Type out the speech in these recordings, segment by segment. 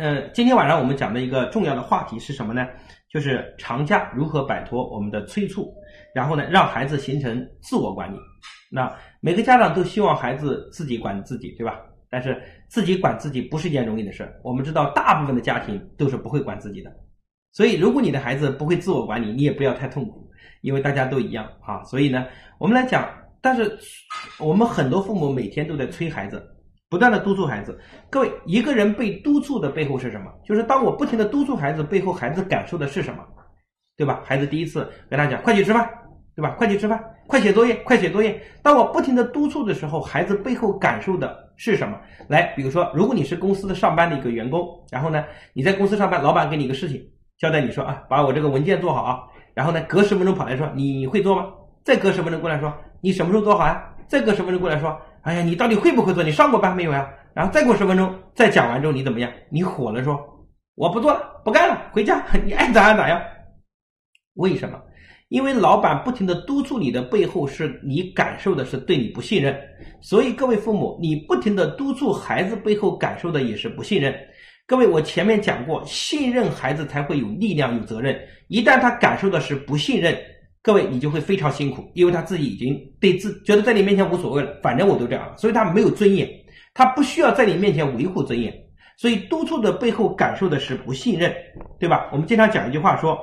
呃，今天晚上我们讲的一个重要的话题是什么呢？就是长假如何摆脱我们的催促，然后呢，让孩子形成自我管理。那每个家长都希望孩子自己管自己，对吧？但是自己管自己不是一件容易的事儿。我们知道，大部分的家庭都是不会管自己的。所以，如果你的孩子不会自我管理，你也不要太痛苦，因为大家都一样啊。所以呢，我们来讲，但是我们很多父母每天都在催孩子。不断的督促孩子，各位，一个人被督促的背后是什么？就是当我不停的督促孩子，背后孩子感受的是什么？对吧？孩子第一次跟他讲，快去吃饭，对吧？快去吃饭，快写作业，快写作业。当我不停的督促的时候，孩子背后感受的是什么？来，比如说，如果你是公司的上班的一个员工，然后呢，你在公司上班，老板给你一个事情，交代你说啊，把我这个文件做好啊，然后呢，隔十分钟跑来说你会做吗？再隔十分钟过来说你什么时候做好呀？再隔十分钟过来说。哎呀，你到底会不会做？你上过班没有呀？然后再过十分钟，再讲完之后你怎么样？你火了，说我不做了，不干了，回家，你爱咋样咋样。为什么？因为老板不停的督促你的背后，是你感受的是对你不信任。所以各位父母，你不停的督促孩子背后感受的也是不信任。各位，我前面讲过，信任孩子才会有力量、有责任。一旦他感受的是不信任。各位，你就会非常辛苦，因为他自己已经对自觉得在你面前无所谓了，反正我都这样了，所以他没有尊严，他不需要在你面前维护尊严，所以督促的背后感受的是不信任，对吧？我们经常讲一句话说，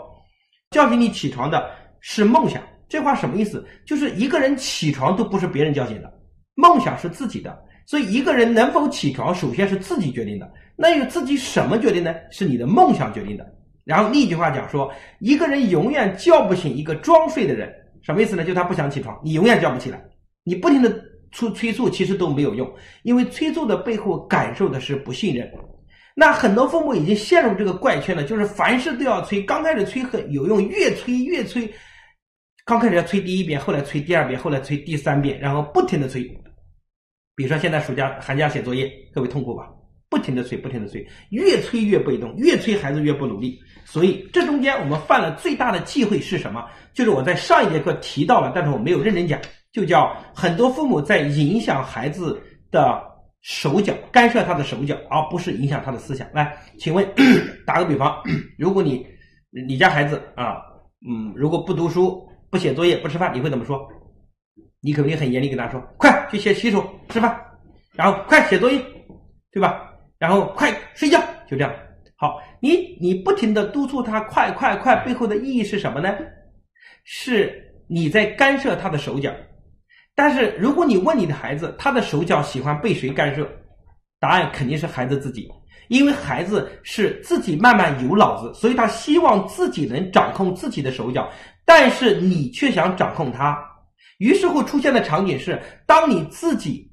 叫醒你起床的是梦想，这话什么意思？就是一个人起床都不是别人叫醒的，梦想是自己的，所以一个人能否起床，首先是自己决定的，那由自己什么决定呢？是你的梦想决定的。然后另一句话讲说，一个人永远叫不醒一个装睡的人，什么意思呢？就他不想起床，你永远叫不起来。你不停的催催促，其实都没有用，因为催促的背后感受的是不信任。那很多父母已经陷入这个怪圈了，就是凡事都要催，刚开始催很有用，越催越催。刚开始要催第一遍，后来催第二遍，后来催第三遍，然后不停的催。比如说现在暑假寒假写作业，各位痛苦吧？不停的催，不停的催，越催越被动，越催孩子越不努力。所以这中间我们犯了最大的忌讳是什么？就是我在上一节课提到了，但是我没有认真讲，就叫很多父母在影响孩子的手脚，干涉他的手脚，而不是影响他的思想。来，请问，打个比方，如果你你家孩子啊，嗯，如果不读书、不写作业、不吃饭，你会怎么说？你肯定很严厉跟他说：“快去写洗手、吃饭，然后快写作业，对吧？然后快睡觉。”就这样。好，你你不停的督促他快快快，背后的意义是什么呢？是你在干涉他的手脚。但是如果你问你的孩子，他的手脚喜欢被谁干涉？答案肯定是孩子自己，因为孩子是自己慢慢有脑子，所以他希望自己能掌控自己的手脚。但是你却想掌控他，于是乎出现的场景是，当你自己。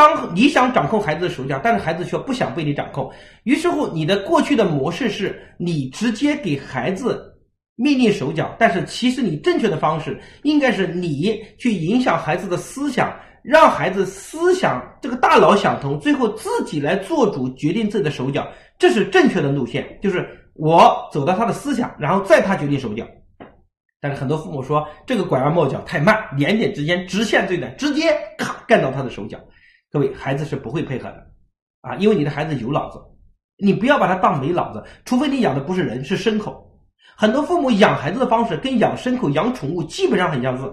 当你想掌控孩子的手脚，但是孩子却不想被你掌控，于是乎你的过去的模式是你直接给孩子命令手脚，但是其实你正确的方式应该是你去影响孩子的思想，让孩子思想这个大脑想通，最后自己来做主决定自己的手脚，这是正确的路线，就是我走到他的思想，然后再他决定手脚。但是很多父母说这个拐弯抹角太慢，两点之间直线最短，直接咔干到他的手脚。各位，孩子是不会配合的，啊，因为你的孩子有脑子，你不要把他当没脑子，除非你养的不是人，是牲口。很多父母养孩子的方式跟养牲口、养宠物基本上很相似，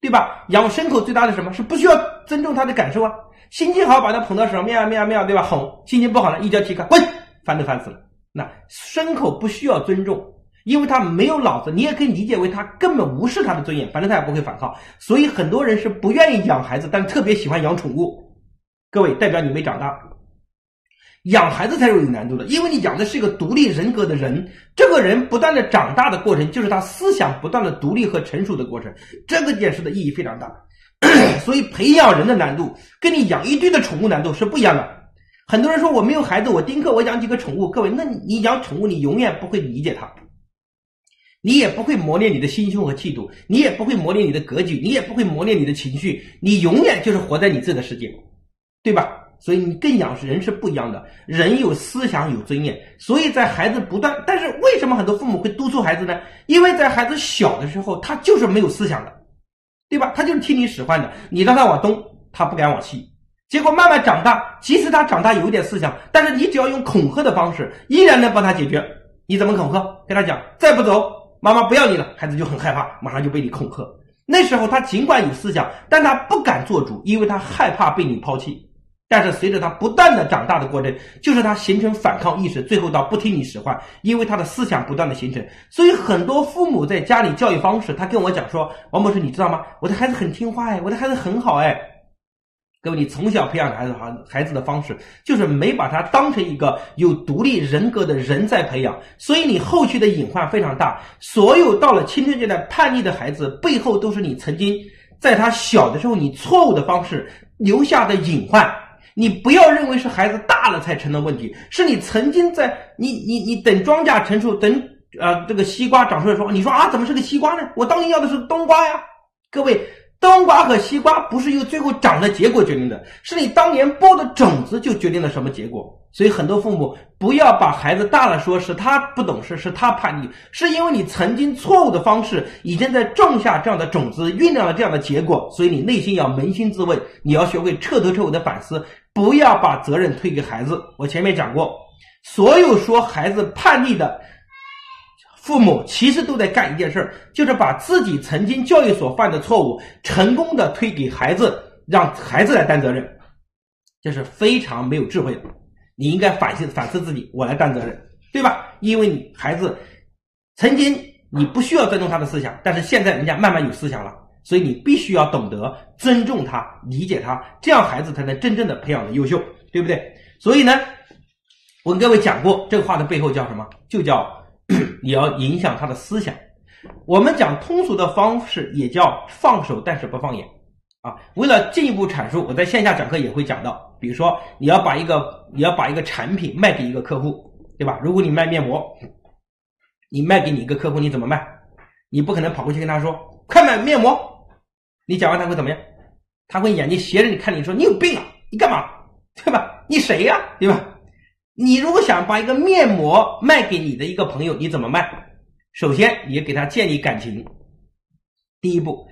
对吧？养牲口最大的什么是不需要尊重他的感受啊？心情好把他捧到手上，喵喵喵，对吧？哄；心情不好了，一脚踢开，滚，烦都烦死了。那牲口不需要尊重，因为他没有脑子，你也可以理解为他根本无视他的尊严，反正他也不会反抗。所以很多人是不愿意养孩子，但特别喜欢养宠物。各位，代表你没长大，养孩子才是有难度的，因为你养的是一个独立人格的人，这个人不断的长大的过程，就是他思想不断的独立和成熟的过程，这个件事的意义非常大。所以培养人的难度，跟你养一堆的宠物难度是不一样的。很多人说我没有孩子，我丁克，我养几个宠物。各位，那你养宠物，你永远不会理解它，你也不会磨练你的心胸和气度，你也不会磨练你的格局，你也不会磨练你的情绪，你永远就是活在你自己的世界。对吧？所以你跟养人是不一样的，人有思想有尊严，所以在孩子不断，但是为什么很多父母会督促孩子呢？因为在孩子小的时候，他就是没有思想的，对吧？他就是听你使唤的，你让他往东，他不敢往西；结果慢慢长大，即使他长大有一点思想，但是你只要用恐吓的方式，依然能帮他解决。你怎么恐吓？跟他讲，再不走，妈妈不要你了。孩子就很害怕，马上就被你恐吓。那时候他尽管有思想，但他不敢做主，因为他害怕被你抛弃。但是随着他不断的长大的过程，就是他形成反抗意识，最后到不听你使唤，因为他的思想不断的形成。所以很多父母在家里教育方式，他跟我讲说：“王博士，你知道吗？我的孩子很听话哎，我的孩子很好哎。”各位，你从小培养孩子孩孩子的方式，就是没把他当成一个有独立人格的人在培养，所以你后续的隐患非常大。所有到了青春阶段叛逆的孩子，背后都是你曾经在他小的时候你错误的方式留下的隐患。你不要认为是孩子大了才成的问题，是你曾经在你你你等庄稼成熟，等呃这个西瓜长出来说，你说啊怎么是个西瓜呢？我当年要的是冬瓜呀，各位。冬瓜和西瓜不是由最后长的结果决定的，是你当年播的种子就决定了什么结果。所以很多父母不要把孩子大了说是他不懂事，是他叛逆，是因为你曾经错误的方式已经在种下这样的种子，酝酿了这样的结果。所以你内心要扪心自问，你要学会彻头彻尾的反思，不要把责任推给孩子。我前面讲过，所有说孩子叛逆的。父母其实都在干一件事儿，就是把自己曾经教育所犯的错误，成功的推给孩子，让孩子来担责任，这是非常没有智慧的。你应该反思反思自己，我来担责任，对吧？因为你孩子曾经你不需要尊重他的思想，但是现在人家慢慢有思想了，所以你必须要懂得尊重他，理解他，这样孩子才能真正的培养的优秀，对不对？所以呢，我跟各位讲过，这个话的背后叫什么？就叫。你要影响他的思想，我们讲通俗的方式也叫放手，但是不放眼啊。为了进一步阐述，我在线下讲课也会讲到，比如说你要把一个你要把一个产品卖给一个客户，对吧？如果你卖面膜，你卖给你一个客户，你怎么卖？你不可能跑过去跟他说快买面膜，你讲完他会怎么样？他会眼睛斜着你看你说你有病啊，你干嘛？对吧？你谁呀？对吧？你如果想把一个面膜卖给你的一个朋友，你怎么卖？首先，你给他建立感情。第一步，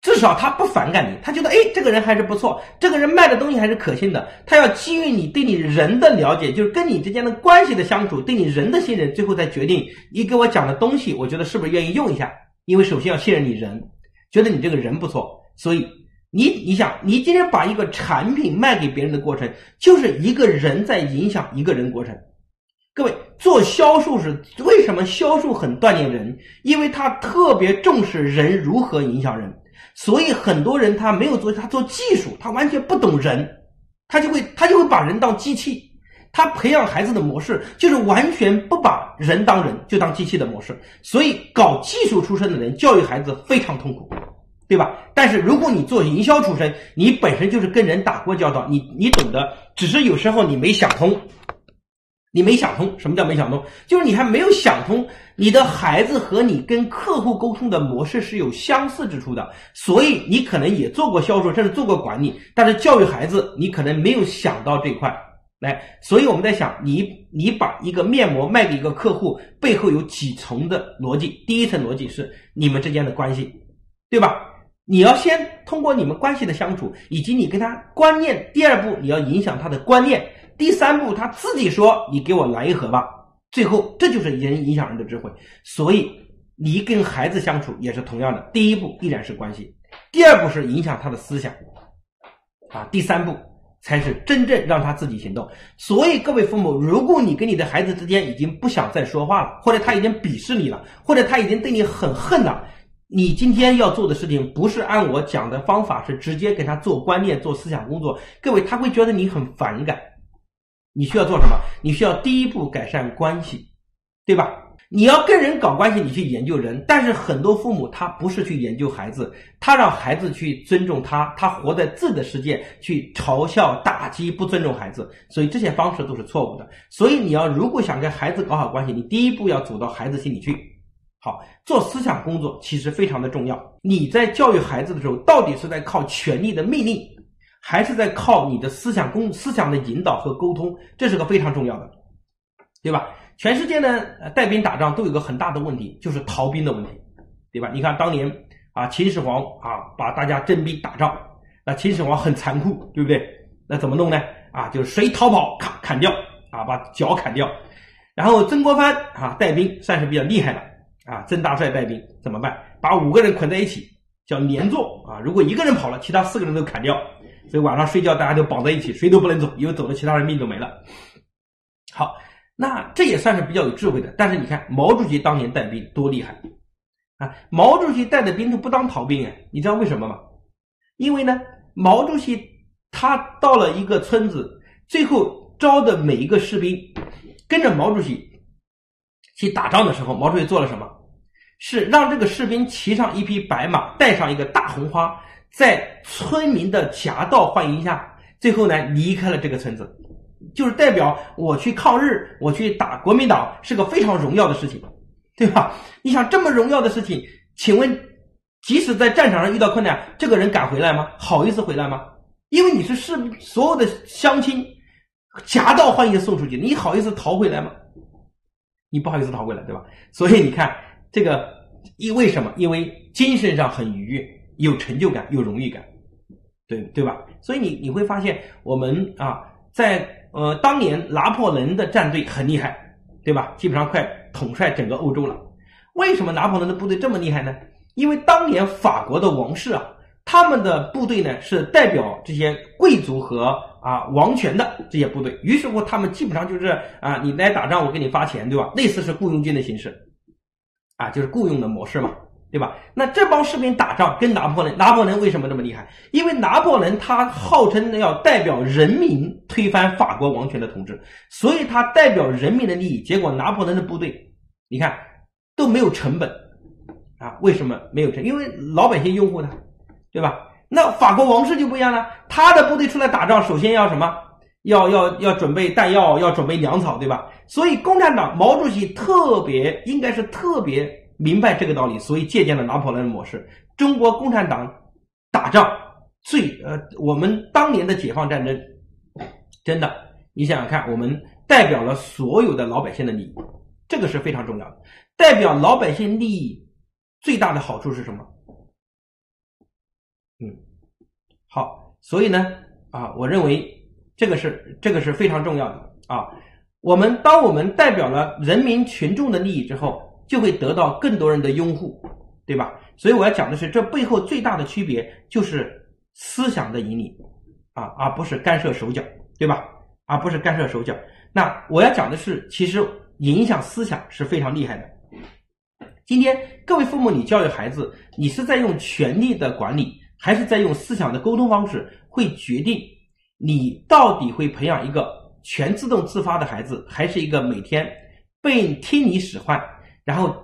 至少他不反感你，他觉得哎，这个人还是不错，这个人卖的东西还是可信的。他要基于你对你人的了解，就是跟你之间的关系的相处，对你人的信任，最后再决定你给我讲的东西，我觉得是不是愿意用一下？因为首先要信任你人，觉得你这个人不错，所以。你你想，你今天把一个产品卖给别人的过程，就是一个人在影响一个人过程。各位做销售是为什么销售很锻炼人？因为他特别重视人如何影响人，所以很多人他没有做他做技术，他完全不懂人，他就会他就会把人当机器。他培养孩子的模式就是完全不把人当人，就当机器的模式。所以搞技术出身的人教育孩子非常痛苦。对吧？但是如果你做营销出身，你本身就是跟人打过交道，你你懂得，只是有时候你没想通，你没想通。什么叫没想通？就是你还没有想通，你的孩子和你跟客户沟通的模式是有相似之处的，所以你可能也做过销售，甚至做过管理，但是教育孩子，你可能没有想到这块来。所以我们在想，你你把一个面膜卖给一个客户，背后有几层的逻辑？第一层逻辑是你们之间的关系，对吧？你要先通过你们关系的相处，以及你跟他观念。第二步，你要影响他的观念。第三步，他自己说：“你给我来一盒吧。”最后，这就是人影响人的智慧。所以，你跟孩子相处也是同样的。第一步依然是关系，第二步是影响他的思想，啊，第三步才是真正让他自己行动。所以，各位父母，如果你跟你的孩子之间已经不想再说话了，或者他已经鄙视你了，或者他已经对你很恨了。你今天要做的事情不是按我讲的方法，是直接给他做观念、做思想工作。各位，他会觉得你很反感。你需要做什么？你需要第一步改善关系，对吧？你要跟人搞关系，你去研究人。但是很多父母他不是去研究孩子，他让孩子去尊重他，他活在自己的世界，去嘲笑、打击、不尊重孩子。所以这些方式都是错误的。所以你要如果想跟孩子搞好关系，你第一步要走到孩子心里去。好，做思想工作其实非常的重要。你在教育孩子的时候，到底是在靠权力的命令，还是在靠你的思想工思想的引导和沟通？这是个非常重要的，对吧？全世界呢，带兵打仗都有个很大的问题，就是逃兵的问题，对吧？你看当年啊，秦始皇啊，把大家征兵打仗，那秦始皇很残酷，对不对？那怎么弄呢？啊，就是谁逃跑，咔砍掉啊，把脚砍掉。然后曾国藩啊带兵算是比较厉害的啊，曾大帅带兵怎么办？把五个人捆在一起，叫连坐啊。如果一个人跑了，其他四个人都砍掉。所以晚上睡觉大家都绑在一起，谁都不能走，因为走了其他人命都没了。好，那这也算是比较有智慧的。但是你看毛主席当年带兵多厉害啊！毛主席带的兵都不当逃兵哎，你知道为什么吗？因为呢，毛主席他到了一个村子，最后招的每一个士兵跟着毛主席去打仗的时候，毛主席做了什么？是让这个士兵骑上一匹白马，带上一个大红花，在村民的夹道欢迎下，最后呢离开了这个村子，就是代表我去抗日，我去打国民党是个非常荣耀的事情，对吧？你想这么荣耀的事情，请问，即使在战场上遇到困难，这个人敢回来吗？好意思回来吗？因为你是是所有的乡亲夹道欢迎送出去，你好意思逃回来吗？你不好意思逃回来，对吧？所以你看。这个因为什么？因为精神上很愉悦，有成就感，有荣誉感，对对吧？所以你你会发现，我们啊，在呃当年拿破仑的战队很厉害，对吧？基本上快统帅整个欧洲了。为什么拿破仑的部队这么厉害呢？因为当年法国的王室啊，他们的部队呢是代表这些贵族和啊王权的这些部队，于是乎他们基本上就是啊，你来打仗，我给你发钱，对吧？类似是雇佣军的形式。啊，就是雇佣的模式嘛，对吧？那这帮士兵打仗跟拿破仑，拿破仑为什么这么厉害？因为拿破仑他号称要代表人民推翻法国王权的统治，所以他代表人民的利益。结果拿破仑的部队，你看都没有成本啊？为什么没有成？因为老百姓拥护他，对吧？那法国王室就不一样了，他的部队出来打仗，首先要什么？要要要准备弹药，要准备粮草，对吧？所以共产党毛主席特别应该是特别明白这个道理，所以借鉴了拿破仑的模式。中国共产党打仗最呃，我们当年的解放战争，真的，你想想看，我们代表了所有的老百姓的利益，这个是非常重要的。代表老百姓利益最大的好处是什么？嗯，好，所以呢，啊，我认为。这个是这个是非常重要的啊！我们当我们代表了人民群众的利益之后，就会得到更多人的拥护，对吧？所以我要讲的是，这背后最大的区别就是思想的引领啊，而不是干涉手脚，对吧？而不是干涉手脚。那我要讲的是，其实影响思想是非常厉害的。今天各位父母，你教育孩子，你是在用权力的管理，还是在用思想的沟通方式，会决定。你到底会培养一个全自动自发的孩子，还是一个每天被听你使唤，然后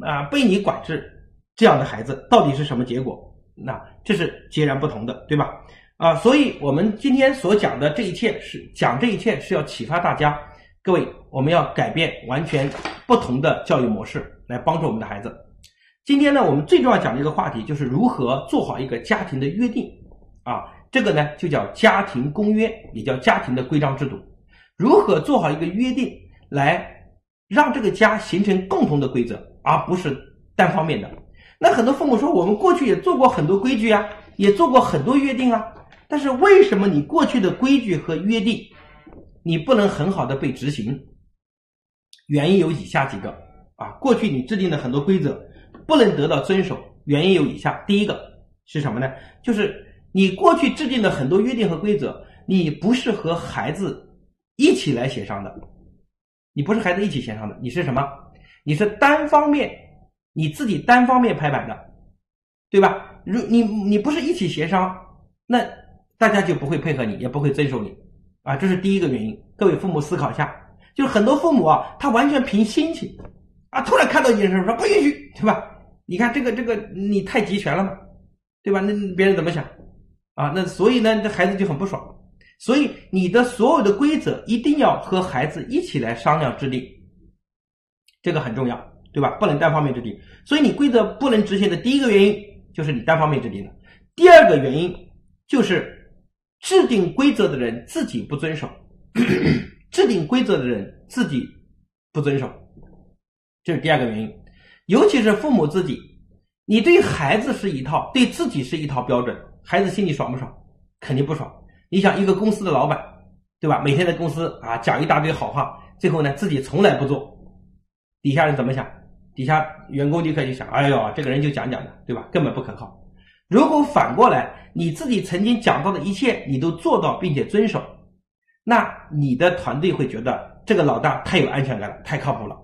啊被你管制这样的孩子？到底是什么结果？那这是截然不同的，对吧？啊，所以我们今天所讲的这一切是讲这一切是要启发大家，各位，我们要改变完全不同的教育模式，来帮助我们的孩子。今天呢，我们最重要讲的一个话题就是如何做好一个家庭的约定啊。这个呢，就叫家庭公约，也叫家庭的规章制度。如何做好一个约定，来让这个家形成共同的规则，而不是单方面的？那很多父母说，我们过去也做过很多规矩啊，也做过很多约定啊，但是为什么你过去的规矩和约定，你不能很好的被执行？原因有以下几个啊，过去你制定的很多规则不能得到遵守，原因有以下。第一个是什么呢？就是。你过去制定的很多约定和规则，你不是和孩子一起来协商的，你不是孩子一起协商的，你是什么？你是单方面你自己单方面拍板的，对吧？如你你不是一起协商，那大家就不会配合你，也不会遵守你啊，这是第一个原因。各位父母思考一下，就是很多父母啊，他完全凭心情啊，突然看到一件事说不允许，对吧？你看这个这个你太集权了嘛，对吧？那别人怎么想？啊，那所以呢，这孩子就很不爽。所以你的所有的规则一定要和孩子一起来商量制定，这个很重要，对吧？不能单方面制定。所以你规则不能执行的第一个原因就是你单方面制定的。第二个原因就是制定规则的人自己不遵守，制定规则的人自己不遵守，这是第二个原因。尤其是父母自己，你对孩子是一套，对自己是一套标准。孩子心里爽不爽？肯定不爽。你想一个公司的老板，对吧？每天在公司啊讲一大堆好话，最后呢自己从来不做，底下人怎么想？底下员工就开始想：哎呦，这个人就讲讲的，对吧？根本不可靠。如果反过来，你自己曾经讲到的一切你都做到并且遵守，那你的团队会觉得这个老大太有安全感了，太靠谱了，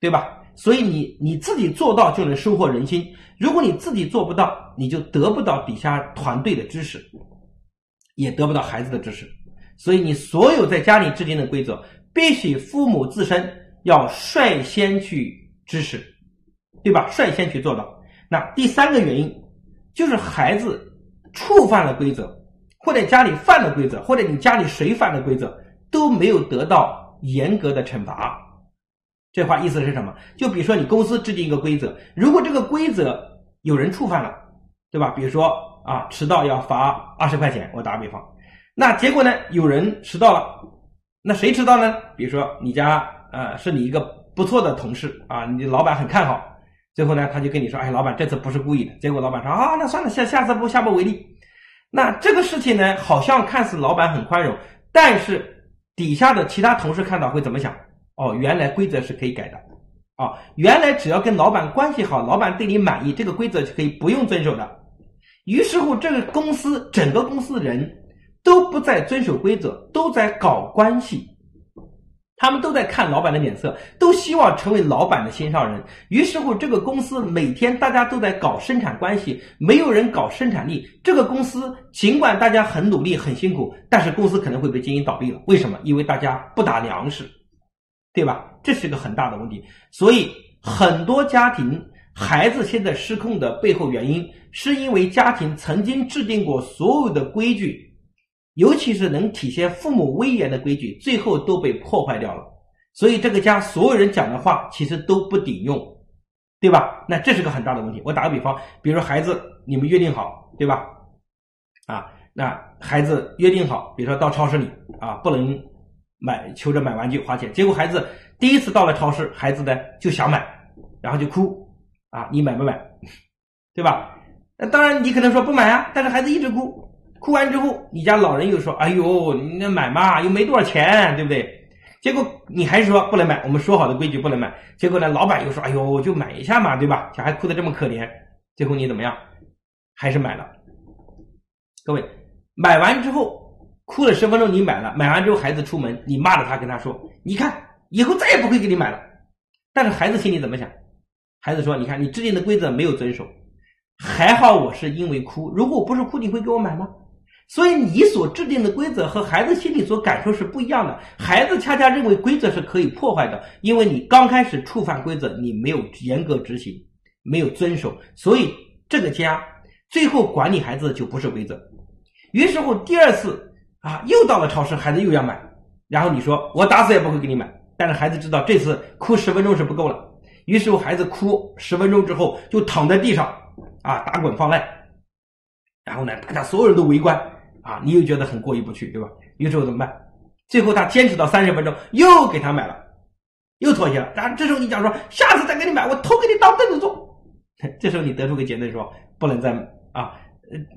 对吧？所以你你自己做到就能收获人心。如果你自己做不到，你就得不到底下团队的支持，也得不到孩子的支持。所以你所有在家里制定的规则，必须父母自身要率先去支持，对吧？率先去做到。那第三个原因就是孩子触犯了规则，或者家里犯了规则，或者你家里谁犯了规则，都没有得到严格的惩罚。这话意思是什么？就比如说你公司制定一个规则，如果这个规则有人触犯了，对吧？比如说啊，迟到要罚二十块钱，我打个比方。那结果呢，有人迟到了，那谁迟到呢？比如说你家呃是你一个不错的同事啊，你老板很看好，最后呢他就跟你说，哎，老板这次不是故意的。结果老板说啊，那算了，下下次不下不为例。那这个事情呢，好像看似老板很宽容，但是底下的其他同事看到会怎么想？哦，原来规则是可以改的，啊，原来只要跟老板关系好，老板对你满意，这个规则就可以不用遵守的。于是乎，这个公司整个公司的人都不再遵守规则，都在搞关系，他们都在看老板的脸色，都希望成为老板的心上人。于是乎，这个公司每天大家都在搞生产关系，没有人搞生产力。这个公司尽管大家很努力很辛苦，但是公司可能会被经营倒闭了。为什么？因为大家不打粮食。对吧？这是个很大的问题，所以很多家庭孩子现在失控的背后原因，是因为家庭曾经制定过所有的规矩，尤其是能体现父母威严的规矩，最后都被破坏掉了。所以这个家所有人讲的话其实都不顶用，对吧？那这是个很大的问题。我打个比方，比如说孩子，你们约定好，对吧？啊，那孩子约定好，比如说到超市里啊，不能。买求着买玩具花钱，结果孩子第一次到了超市，孩子呢就想买，然后就哭啊，你买不买？对吧？那当然你可能说不买啊，但是孩子一直哭，哭完之后，你家老人又说：“哎呦，你那买嘛，又没多少钱，对不对？”结果你还是说不能买，我们说好的规矩不能买。结果呢，老板又说：“哎呦，就买一下嘛，对吧？”小孩哭的这么可怜，最后你怎么样？还是买了。各位，买完之后。哭了十分钟，你买了，买完之后孩子出门，你骂着他跟他说：“你看，以后再也不会给你买了。”但是孩子心里怎么想？孩子说：“你看，你制定的规则没有遵守，还好我是因为哭，如果我不是哭，你会给我买吗？”所以你所制定的规则和孩子心里所感受是不一样的。孩子恰恰认为规则是可以破坏的，因为你刚开始触犯规则，你没有严格执行，没有遵守，所以这个家最后管理孩子就不是规则。于是乎，第二次。啊，又到了超市，孩子又要买，然后你说我打死也不会给你买，但是孩子知道这次哭十分钟是不够了，于是乎孩子哭十分钟之后就躺在地上啊打滚放赖，然后呢大家所有人都围观啊，你又觉得很过意不去，对吧？于是乎怎么办？最后他坚持到三十分钟，又给他买了，又妥协了。然这时候你讲说下次再给你买，我偷给你当凳子坐。这时候你得出个结论说不能再啊。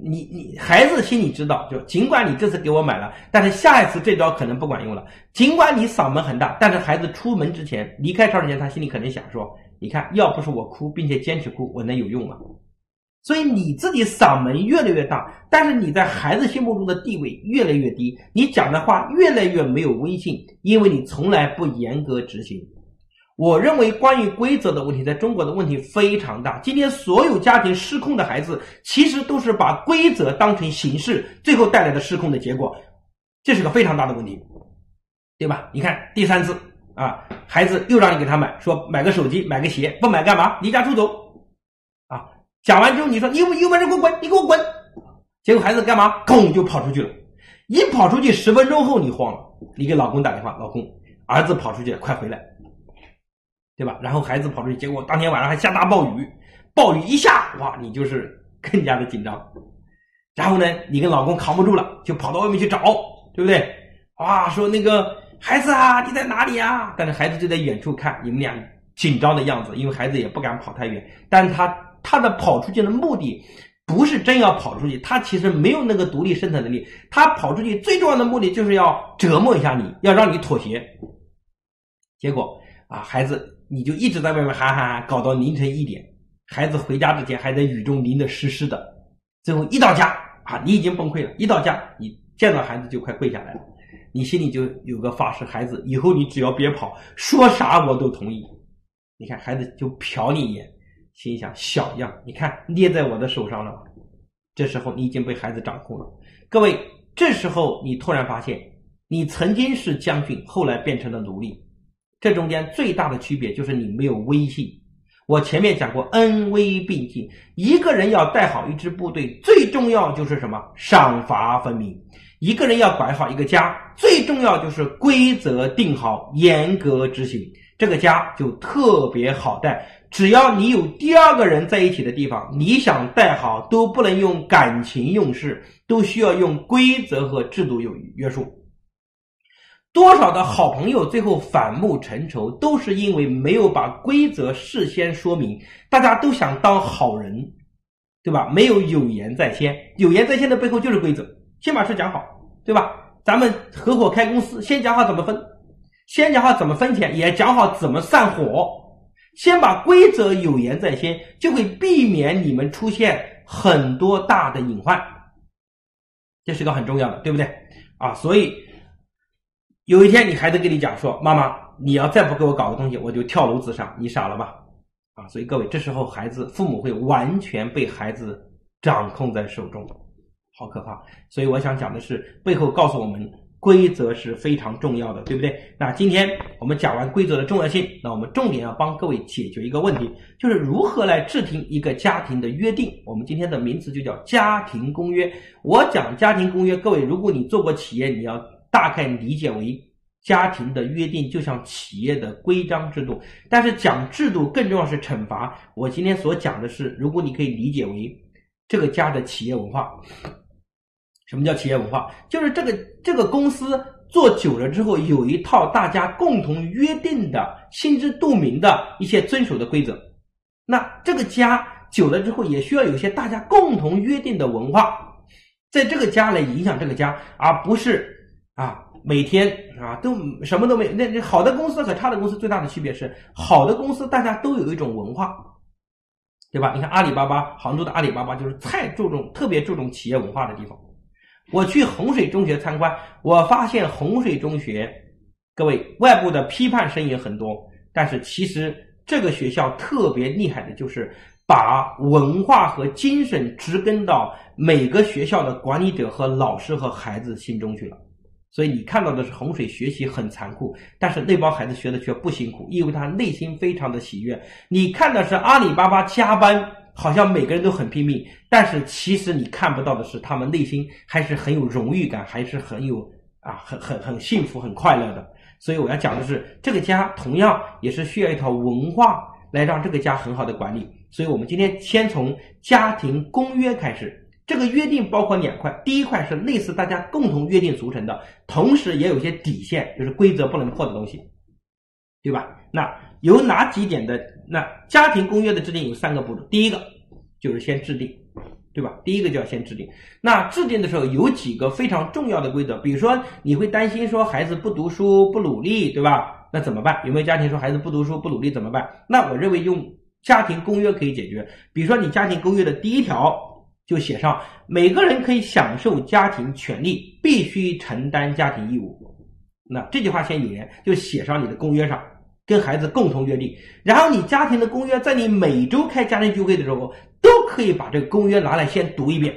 你你孩子心里知道，就尽管你这次给我买了，但是下一次这招可能不管用了。尽管你嗓门很大，但是孩子出门之前离开超市前，他心里可能想说：你看，要不是我哭，并且坚持哭，我能有用吗？所以你自己嗓门越来越大，但是你在孩子心目中的地位越来越低，你讲的话越来越没有威信，因为你从来不严格执行。我认为关于规则的问题，在中国的问题非常大。今天所有家庭失控的孩子，其实都是把规则当成形式，最后带来的失控的结果，这是个非常大的问题，对吧？你看第三次啊，孩子又让你给他买，说买个手机，买个鞋，不买干嘛？离家出走！讲完之后，你说你有有本事给我滚，你给我滚！结果孩子干嘛？砰就跑出去了。一跑出去十分钟后，你慌了，你给老公打电话，老公，儿子跑出去了，快回来。对吧？然后孩子跑出去，结果当天晚上还下大暴雨，暴雨一下，哇，你就是更加的紧张。然后呢，你跟老公扛不住了，就跑到外面去找，对不对？哇，说那个孩子啊，你在哪里呀？但是孩子就在远处看你们俩紧张的样子，因为孩子也不敢跑太远。但他他的跑出去的目的，不是真要跑出去，他其实没有那个独立生存能力。他跑出去最重要的目的就是要折磨一下你，要让你妥协。结果啊，孩子你就一直在外面喊喊喊，搞到凌晨一点，孩子回家之前还在雨中淋得湿湿的。最后一到家啊，你已经崩溃了。一到家，你见到孩子就快跪下来了，你心里就有个发誓：孩子，以后你只要别跑，说啥我都同意。你看孩子就瞟你一眼。心想小样，你看捏在我的手上了。这时候你已经被孩子掌控了。各位，这时候你突然发现，你曾经是将军，后来变成了奴隶。这中间最大的区别就是你没有威信。我前面讲过，恩威并进。一个人要带好一支部队，最重要就是什么？赏罚分明。一个人要管好一个家，最重要就是规则定好，严格执行。这个家就特别好带，只要你有第二个人在一起的地方，你想带好都不能用感情用事，都需要用规则和制度有约束。多少的好朋友最后反目成仇，都是因为没有把规则事先说明。大家都想当好人，对吧？没有有言在先，有言在先的背后就是规则，先把事讲好，对吧？咱们合伙开公司，先讲好怎么分。先讲好怎么分钱，也讲好怎么散伙。先把规则有言在先，就会避免你们出现很多大的隐患。这是个很重要的，对不对？啊，所以有一天你孩子跟你讲说：“妈妈，你要再不给我搞个东西，我就跳楼自杀。”你傻了吧？啊，所以各位，这时候孩子父母会完全被孩子掌控在手中，好可怕。所以我想讲的是，背后告诉我们。规则是非常重要的，对不对？那今天我们讲完规则的重要性，那我们重点要帮各位解决一个问题，就是如何来制定一个家庭的约定。我们今天的名词就叫家庭公约。我讲家庭公约，各位，如果你做过企业，你要大概理解为家庭的约定就像企业的规章制度。但是讲制度更重要是惩罚。我今天所讲的是，如果你可以理解为这个家的企业文化。什么叫企业文化？就是这个这个公司做久了之后，有一套大家共同约定的、心知肚明的一些遵守的规则。那这个家久了之后，也需要有一些大家共同约定的文化，在这个家来影响这个家，而不是啊每天啊都什么都没有。那好的公司和差的公司最大的区别是，好的公司大家都有一种文化，对吧？你看阿里巴巴，杭州的阿里巴巴就是太注重、特别注重企业文化的地方。我去洪水中学参观，我发现洪水中学，各位外部的批判声音很多，但是其实这个学校特别厉害的就是把文化和精神植根到每个学校的管理者和老师和孩子心中去了。所以你看到的是洪水学习很残酷，但是那帮孩子学的却不辛苦，因为他内心非常的喜悦。你看的是阿里巴巴加班。好像每个人都很拼命，但是其实你看不到的是，他们内心还是很有荣誉感，还是很有啊，很很很幸福、很快乐的。所以我要讲的是，这个家同样也是需要一套文化来让这个家很好的管理。所以我们今天先从家庭公约开始，这个约定包括两块，第一块是类似大家共同约定俗成的，同时也有些底线，就是规则不能破的东西，对吧？那有哪几点的？那家庭公约的制定有三个步骤，第一个就是先制定，对吧？第一个就要先制定。那制定的时候有几个非常重要的规则，比如说你会担心说孩子不读书不努力，对吧？那怎么办？有没有家庭说孩子不读书不努力怎么办？那我认为用家庭公约可以解决。比如说你家庭公约的第一条就写上每个人可以享受家庭权利，必须承担家庭义务。那这句话先引言，就写上你的公约上。跟孩子共同约定，然后你家庭的公约，在你每周开家庭聚会的时候，都可以把这个公约拿来先读一遍，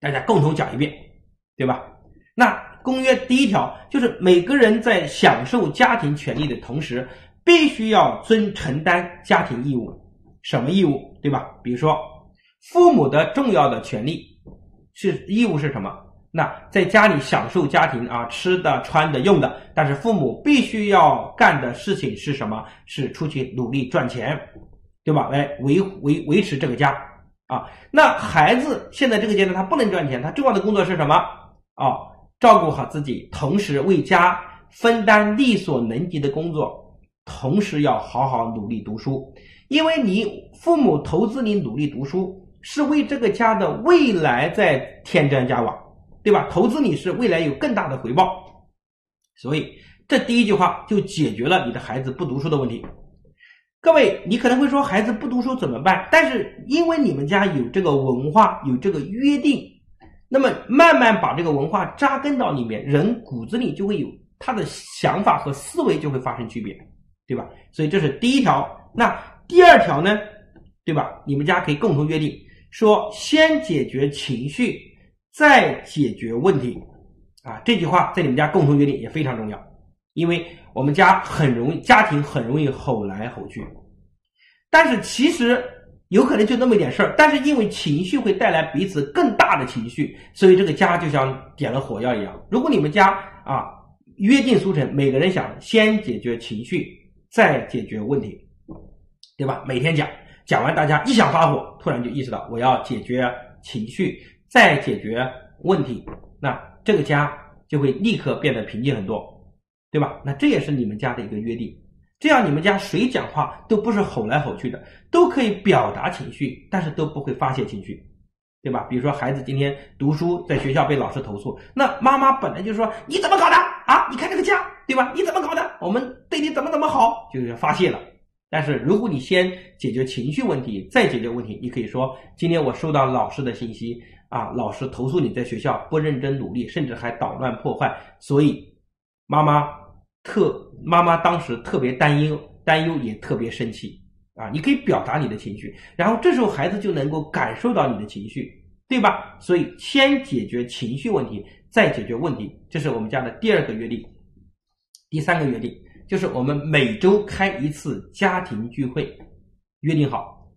大家共同讲一遍，对吧？那公约第一条就是每个人在享受家庭权利的同时，必须要遵承担家庭义务。什么义务？对吧？比如说，父母的重要的权利是义务是什么？那在家里享受家庭啊，吃的、穿的、用的，但是父母必须要干的事情是什么？是出去努力赚钱，对吧？来维维维持这个家啊。那孩子现在这个阶段他不能赚钱，他重要的工作是什么？啊，照顾好自己，同时为家分担力所能及的工作，同时要好好努力读书，因为你父母投资你努力读书。是为这个家的未来在添砖加瓦，对吧？投资你是未来有更大的回报，所以这第一句话就解决了你的孩子不读书的问题。各位，你可能会说孩子不读书怎么办？但是因为你们家有这个文化，有这个约定，那么慢慢把这个文化扎根到里面，人骨子里就会有他的想法和思维就会发生区别，对吧？所以这是第一条。那第二条呢？对吧？你们家可以共同约定，说先解决情绪，再解决问题，啊，这句话在你们家共同约定也非常重要，因为我们家很容易，家庭很容易吼来吼去，但是其实有可能就那么一点事儿，但是因为情绪会带来彼此更大的情绪，所以这个家就像点了火药一样。如果你们家啊约定俗成，每个人想先解决情绪，再解决问题，对吧？每天讲。讲完，大家一想发火，突然就意识到我要解决情绪，再解决问题，那这个家就会立刻变得平静很多，对吧？那这也是你们家的一个约定，这样你们家谁讲话都不是吼来吼去的，都可以表达情绪，但是都不会发泄情绪，对吧？比如说孩子今天读书在学校被老师投诉，那妈妈本来就说你怎么搞的啊？你看这个家，对吧？你怎么搞的？我们对你怎么怎么好，就是发泄了。但是，如果你先解决情绪问题，再解决问题，你可以说：今天我收到老师的信息啊，老师投诉你在学校不认真努力，甚至还捣乱破坏，所以妈妈特妈妈当时特别担忧，担忧也特别生气啊。你可以表达你的情绪，然后这时候孩子就能够感受到你的情绪，对吧？所以先解决情绪问题，再解决问题，这是我们家的第二个约定，第三个约定。就是我们每周开一次家庭聚会，约定好，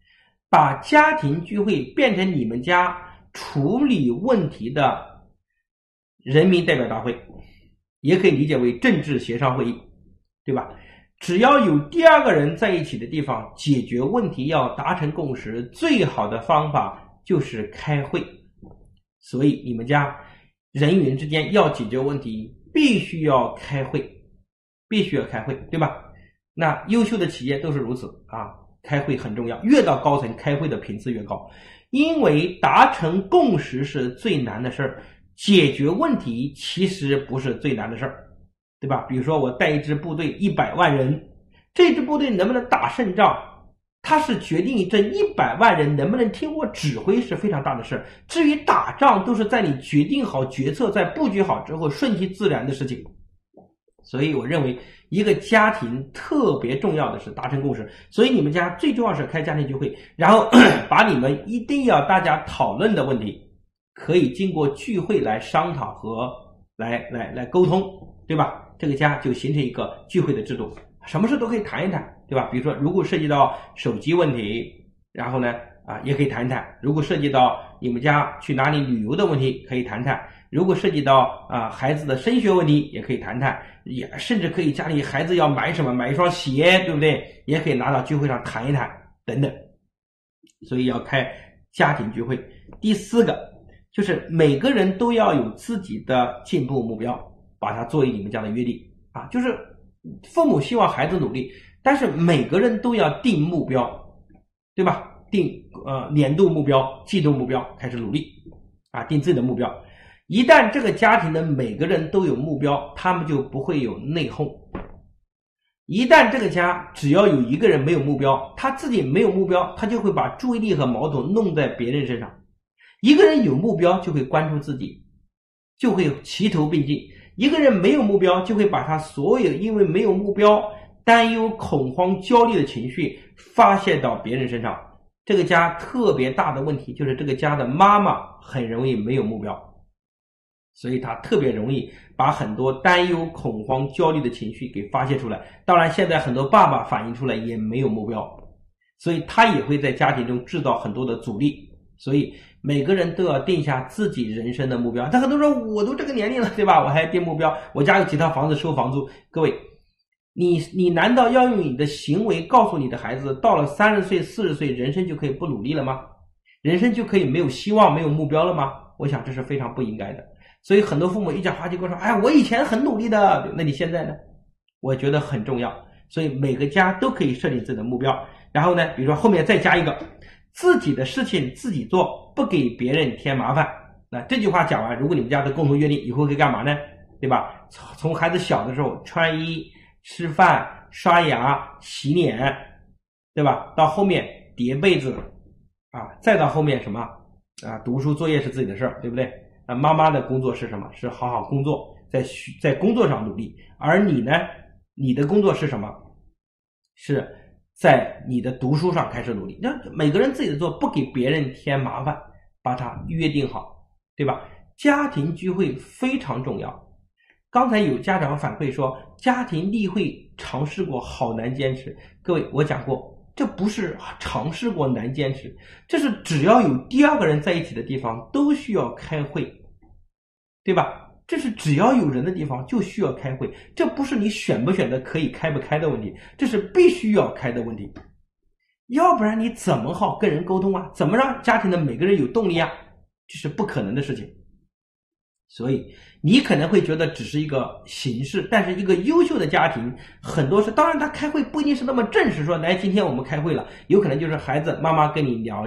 把家庭聚会变成你们家处理问题的人民代表大会，也可以理解为政治协商会议，对吧？只要有第二个人在一起的地方，解决问题要达成共识，最好的方法就是开会。所以你们家人与人之间要解决问题，必须要开会。必须要开会，对吧？那优秀的企业都是如此啊，开会很重要，越到高层开会的频次越高，因为达成共识是最难的事儿，解决问题其实不是最难的事儿，对吧？比如说我带一支部队一百万人，这支部队能不能打胜仗，它是决定这一百万人能不能听我指挥是非常大的事儿。至于打仗，都是在你决定好决策、在布局好之后顺其自然的事情。所以我认为，一个家庭特别重要的是达成共识。所以你们家最重要是开家庭聚会，然后 把你们一定要大家讨论的问题，可以经过聚会来商讨和来来来沟通，对吧？这个家就形成一个聚会的制度，什么事都可以谈一谈，对吧？比如说，如果涉及到手机问题，然后呢，啊，也可以谈谈；如果涉及到你们家去哪里旅游的问题，可以谈谈。如果涉及到啊孩子的升学问题，也可以谈谈，也甚至可以家里孩子要买什么，买一双鞋，对不对？也可以拿到聚会上谈一谈，等等。所以要开家庭聚会。第四个就是每个人都要有自己的进步目标，把它作为你们家的约定啊。就是父母希望孩子努力，但是每个人都要定目标，对吧？定呃年度目标、季度目标，开始努力啊，定自己的目标。一旦这个家庭的每个人都有目标，他们就不会有内讧。一旦这个家只要有一个人没有目标，他自己没有目标，他就会把注意力和矛盾弄在别人身上。一个人有目标，就会关注自己，就会齐头并进；一个人没有目标，就会把他所有因为没有目标、担忧、恐慌、焦虑的情绪发泄到别人身上。这个家特别大的问题就是，这个家的妈妈很容易没有目标。所以他特别容易把很多担忧、恐慌、焦虑的情绪给发泄出来。当然，现在很多爸爸反映出来也没有目标，所以他也会在家庭中制造很多的阻力。所以每个人都要定下自己人生的目标。但很多人说，我都这个年龄了，对吧？我还定目标？我家有几套房子收房租。各位，你你难道要用你的行为告诉你的孩子，到了三十岁、四十岁，人生就可以不努力了吗？人生就可以没有希望、没有目标了吗？我想这是非常不应该的。所以很多父母一讲话就跟我说：“哎，我以前很努力的，那你现在呢？”我觉得很重要。所以每个家都可以设定自己的目标。然后呢，比如说后面再加一个，自己的事情自己做，不给别人添麻烦。那这句话讲完，如果你们家的共同约定以后会干嘛呢？对吧？从从孩子小的时候穿衣、吃饭、刷牙、洗脸，对吧？到后面叠被子，啊，再到后面什么啊？读书作业是自己的事儿，对不对？妈妈的工作是什么？是好好工作，在在工作上努力。而你呢？你的工作是什么？是在你的读书上开始努力。那每个人自己的做，不给别人添麻烦，把它约定好，对吧？家庭聚会非常重要。刚才有家长反馈说，家庭例会尝试过，好难坚持。各位，我讲过，这不是尝试过难坚持，这是只要有第二个人在一起的地方都需要开会，对吧？这是只要有人的地方就需要开会，这不是你选不选择可以开不开的问题，这是必须要开的问题。要不然你怎么好跟人沟通啊？怎么让家庭的每个人有动力啊？这是不可能的事情。所以你可能会觉得只是一个形式，但是一个优秀的家庭很多是，当然他开会不一定是那么正式，说来今天我们开会了，有可能就是孩子妈妈跟你聊。